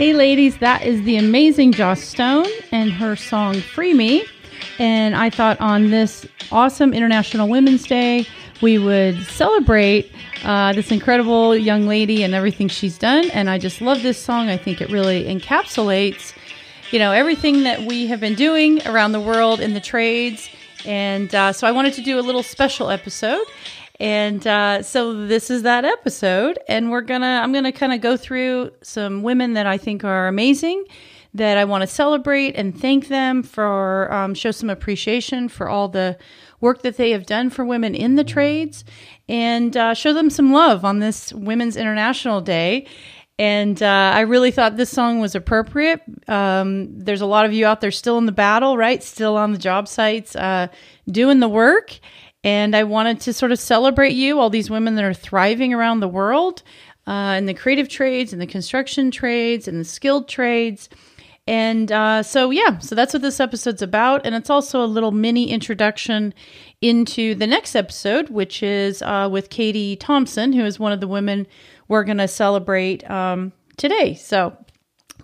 Hey, ladies, that is the amazing Joss Stone and her song Free Me. And I thought on this awesome International Women's Day, we would celebrate uh, this incredible young lady and everything she's done. And I just love this song. I think it really encapsulates, you know, everything that we have been doing around the world in the trades. And uh, so I wanted to do a little special episode. And uh, so this is that episode, and we're gonna I'm gonna kind of go through some women that I think are amazing, that I want to celebrate and thank them for um, show some appreciation for all the work that they have done for women in the trades, and uh, show them some love on this Women's International Day. And uh, I really thought this song was appropriate. Um, there's a lot of you out there still in the battle, right? Still on the job sites, uh, doing the work. And I wanted to sort of celebrate you, all these women that are thriving around the world uh, in the creative trades, and the construction trades, and the skilled trades. And uh, so, yeah, so that's what this episode's about. And it's also a little mini introduction into the next episode, which is uh, with Katie Thompson, who is one of the women we're going to celebrate um, today. So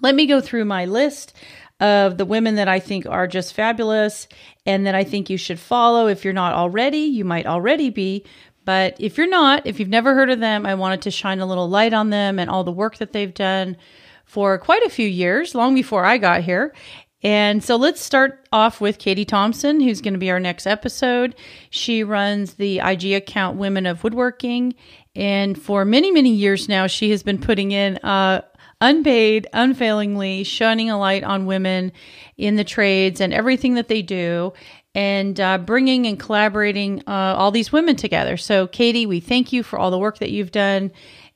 let me go through my list of the women that I think are just fabulous and that I think you should follow. If you're not already, you might already be. But if you're not, if you've never heard of them, I wanted to shine a little light on them and all the work that they've done for quite a few years, long before I got here. And so let's start off with Katie Thompson, who's going to be our next episode. She runs the IG account Women of Woodworking. And for many, many years now, she has been putting in uh, unpaid, unfailingly shining a light on women in the trades and everything that they do and uh, bringing and collaborating uh, all these women together. So, Katie, we thank you for all the work that you've done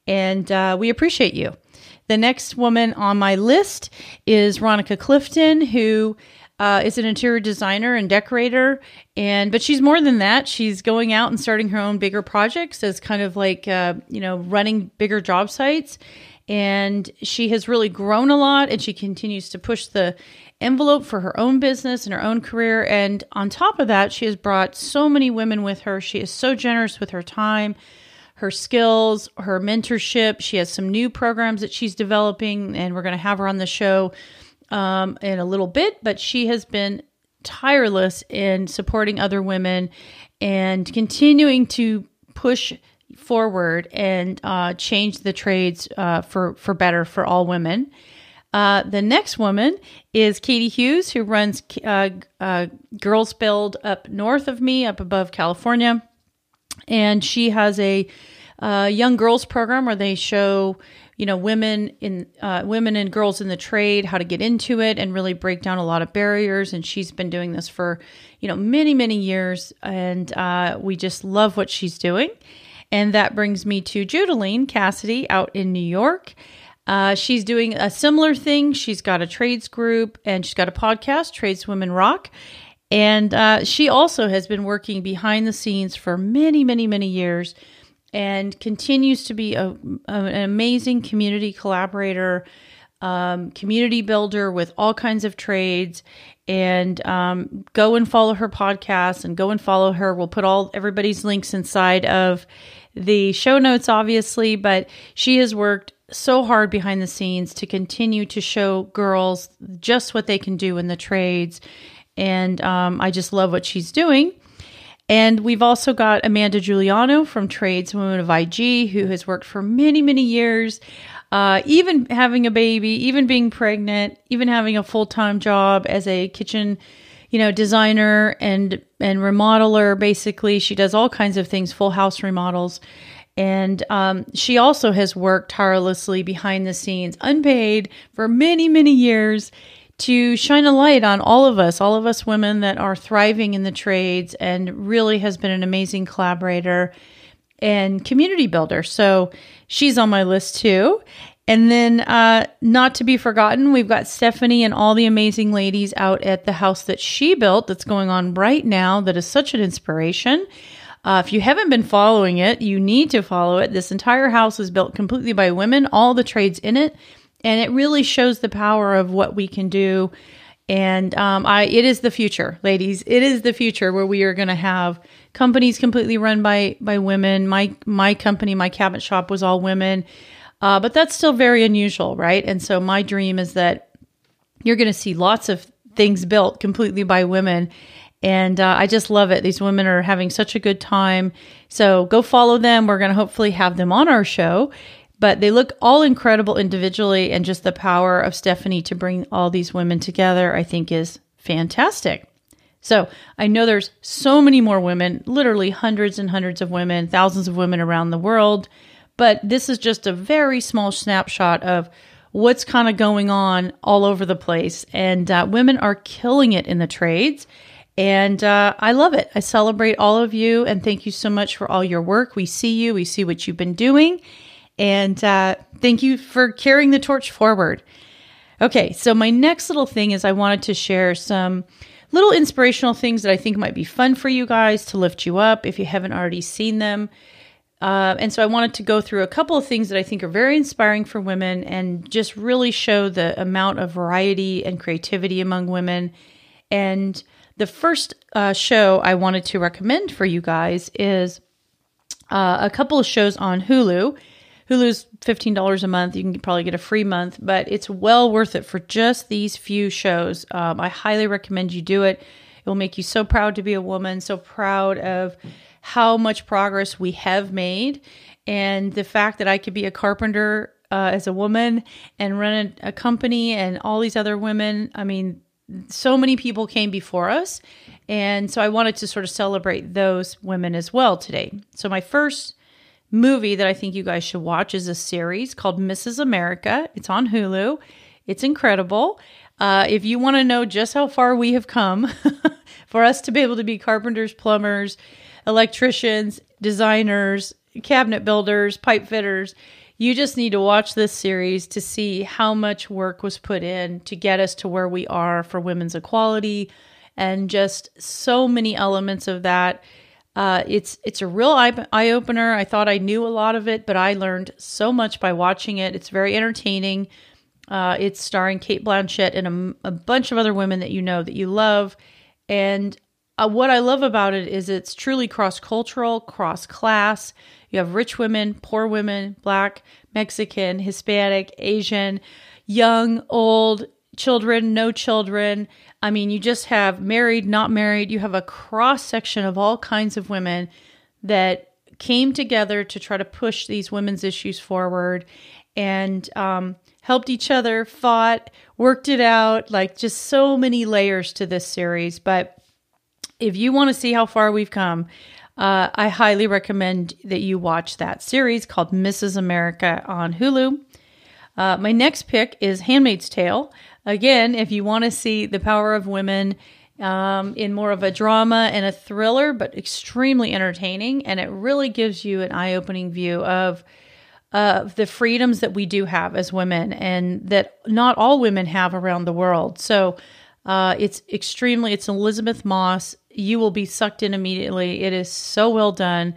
and uh, we appreciate you. The next woman on my list is Ronica Clifton, who uh, is an interior designer and decorator, and but she's more than that. She's going out and starting her own bigger projects as kind of like uh, you know running bigger job sites. And she has really grown a lot and she continues to push the envelope for her own business and her own career. And on top of that she has brought so many women with her. She is so generous with her time her skills her mentorship. She has some new programs that she's developing and we're going to have her on the show um, in a little bit but she has been tireless in supporting other women and continuing to push forward and uh, change the trades uh, for for better for all women. Uh, the next woman is Katie Hughes, who runs uh, uh, Girls Build up north of me, up above California, and she has a uh, young girls program where they show you know women in uh, women and girls in the trade how to get into it and really break down a lot of barriers and she's been doing this for you know many many years and uh, we just love what she's doing and that brings me to Judaline Cassidy out in New York. Uh, she's doing a similar thing. She's got a trades group and she's got a podcast, Tradeswomen Rock. And uh, she also has been working behind the scenes for many, many, many years and continues to be a, a, an amazing community collaborator, um, community builder with all kinds of trades. And um, go and follow her podcast and go and follow her. We'll put all everybody's links inside of the show notes, obviously, but she has worked so hard behind the scenes to continue to show girls just what they can do in the trades. And um, I just love what she's doing. And we've also got Amanda Giuliano from Trades Women of IG, who has worked for many, many years, uh, even having a baby, even being pregnant, even having a full time job as a kitchen you know, designer and and remodeler. Basically, she does all kinds of things, full house remodels, and um, she also has worked tirelessly behind the scenes, unpaid, for many many years to shine a light on all of us, all of us women that are thriving in the trades, and really has been an amazing collaborator and community builder. So she's on my list too. And then, uh, not to be forgotten, we've got Stephanie and all the amazing ladies out at the house that she built that's going on right now that is such an inspiration. Uh, if you haven't been following it, you need to follow it. This entire house is built completely by women, all the trades in it, and it really shows the power of what we can do. And um, I, it is the future, ladies. It is the future where we are going to have companies completely run by by women. My my company, my cabinet shop, was all women. Uh, but that's still very unusual, right? And so my dream is that you're going to see lots of things built completely by women. And uh, I just love it. These women are having such a good time. So go follow them. We're going to hopefully have them on our show. But they look all incredible individually, and just the power of Stephanie to bring all these women together, I think, is fantastic. So I know there's so many more women, literally hundreds and hundreds of women, thousands of women around the world. But this is just a very small snapshot of what's kind of going on all over the place. And uh, women are killing it in the trades. And uh, I love it. I celebrate all of you and thank you so much for all your work. We see you, we see what you've been doing. And uh, thank you for carrying the torch forward. Okay, so my next little thing is I wanted to share some little inspirational things that I think might be fun for you guys to lift you up if you haven't already seen them. Uh, and so I wanted to go through a couple of things that I think are very inspiring for women and just really show the amount of variety and creativity among women. And the first uh, show I wanted to recommend for you guys is uh, a couple of shows on Hulu. Hulu's $15 a month. You can probably get a free month, but it's well worth it for just these few shows. Um, I highly recommend you do it. It will make you so proud to be a woman, so proud of how much progress we have made. And the fact that I could be a carpenter uh, as a woman and run a, a company and all these other women. I mean, so many people came before us. And so I wanted to sort of celebrate those women as well today. So my first movie that I think you guys should watch is a series called Mrs. America. It's on Hulu. It's incredible. Uh, if you want to know just how far we have come for us to be able to be carpenters, plumbers, electricians, designers, cabinet builders, pipe fitters, you just need to watch this series to see how much work was put in to get us to where we are for women's equality and just so many elements of that uh, it's it's a real eye, opener. I thought I knew a lot of it, but I learned so much by watching it. It's very entertaining. Uh, it's starring Cate Blanchett and a, a, bunch of other women that you know that you love. And uh, what I love about it is it's truly cross cultural, cross class. You have rich women, poor women, black, Mexican, Hispanic, Asian, young, old, children, no children. I mean, you just have married, not married. You have a cross section of all kinds of women that came together to try to push these women's issues forward and um, helped each other, fought, worked it out. Like, just so many layers to this series. But if you want to see how far we've come, uh, I highly recommend that you watch that series called Mrs. America on Hulu. Uh, my next pick is Handmaid's Tale. Again, if you want to see the power of women um, in more of a drama and a thriller, but extremely entertaining, and it really gives you an eye opening view of. Of the freedoms that we do have as women, and that not all women have around the world. So, uh, it's extremely. It's Elisabeth Moss. You will be sucked in immediately. It is so well done,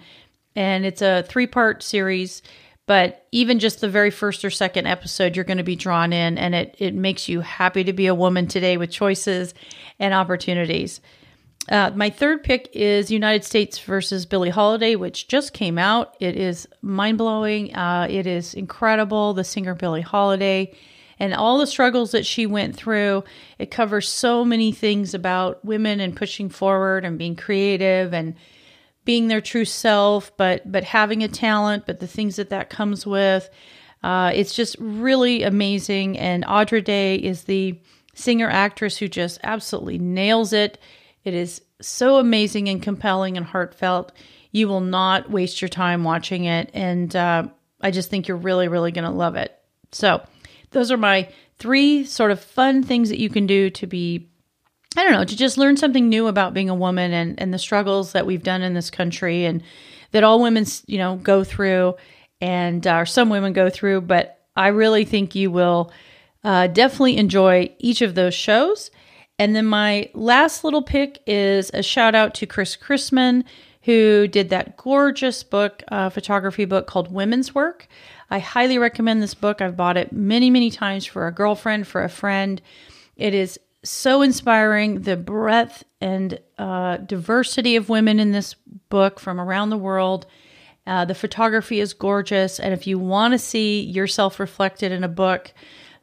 and it's a three part series but even just the very first or second episode you're going to be drawn in and it it makes you happy to be a woman today with choices and opportunities. Uh, my third pick is united states versus billie holiday which just came out. It is mind-blowing. Uh, it is incredible the singer billie holiday and all the struggles that she went through. It covers so many things about women and pushing forward and being creative and being their true self, but but having a talent, but the things that that comes with. Uh, it's just really amazing. And Andra Day is the singer actress who just absolutely nails it. It is so amazing and compelling and heartfelt. You will not waste your time watching it. And uh, I just think you're really, really going to love it. So, those are my three sort of fun things that you can do to be I don't know, to just learn something new about being a woman and, and the struggles that we've done in this country and that all women, you know, go through and uh, some women go through. But I really think you will uh, definitely enjoy each of those shows. And then my last little pick is a shout out to Chris Chrisman, who did that gorgeous book, uh, photography book called Women's Work. I highly recommend this book. I've bought it many, many times for a girlfriend, for a friend. It is so inspiring the breadth and uh, diversity of women in this book from around the world Uh, the photography is gorgeous. And if you want to see yourself reflected in a book,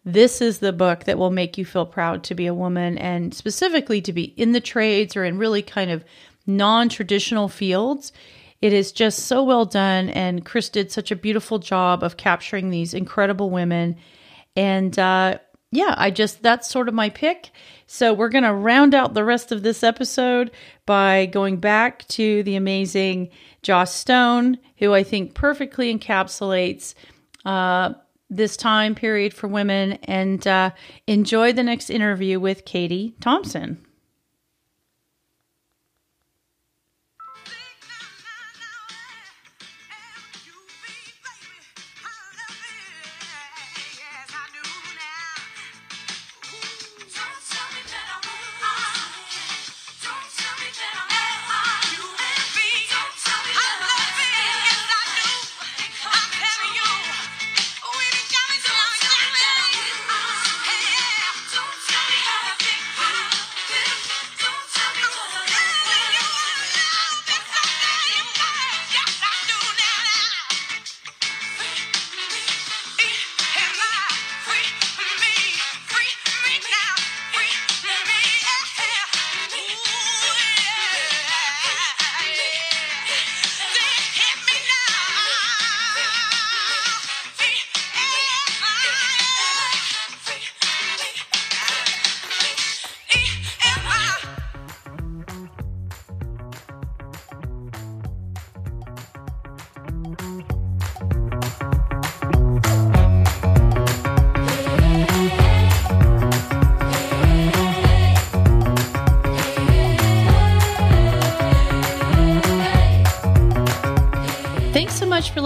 this is the book that will make you feel proud to be a woman and specifically to be in the trades or in really kind of non traditional fields. It is just so well done. And Chris did such a beautiful job of capturing these incredible women. And uh, yeah, I just, that's sort of my pick. So we're going to round out the rest of this episode by going back to the amazing Joss Stone, who I think perfectly encapsulates uh, this time period for women, and uh, enjoy the next interview with Katie Thompson.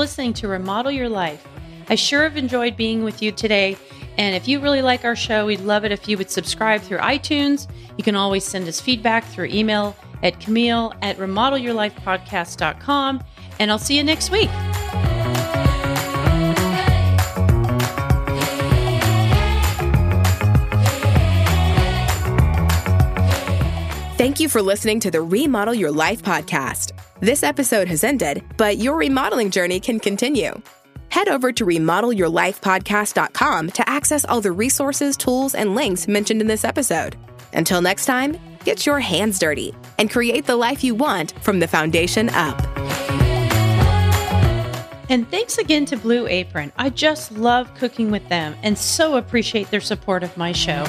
Listening to Remodel Your Life. I sure have enjoyed being with you today. And if you really like our show, we'd love it if you would subscribe through iTunes. You can always send us feedback through email at Camille at remodelyourlifepodcast.com. And I'll see you next week. Thank you for listening to the Remodel Your Life podcast. This episode has ended, but your remodeling journey can continue. Head over to remodelyourlifepodcast.com to access all the resources, tools, and links mentioned in this episode. Until next time, get your hands dirty and create the life you want from the foundation up. And thanks again to Blue Apron. I just love cooking with them and so appreciate their support of my show.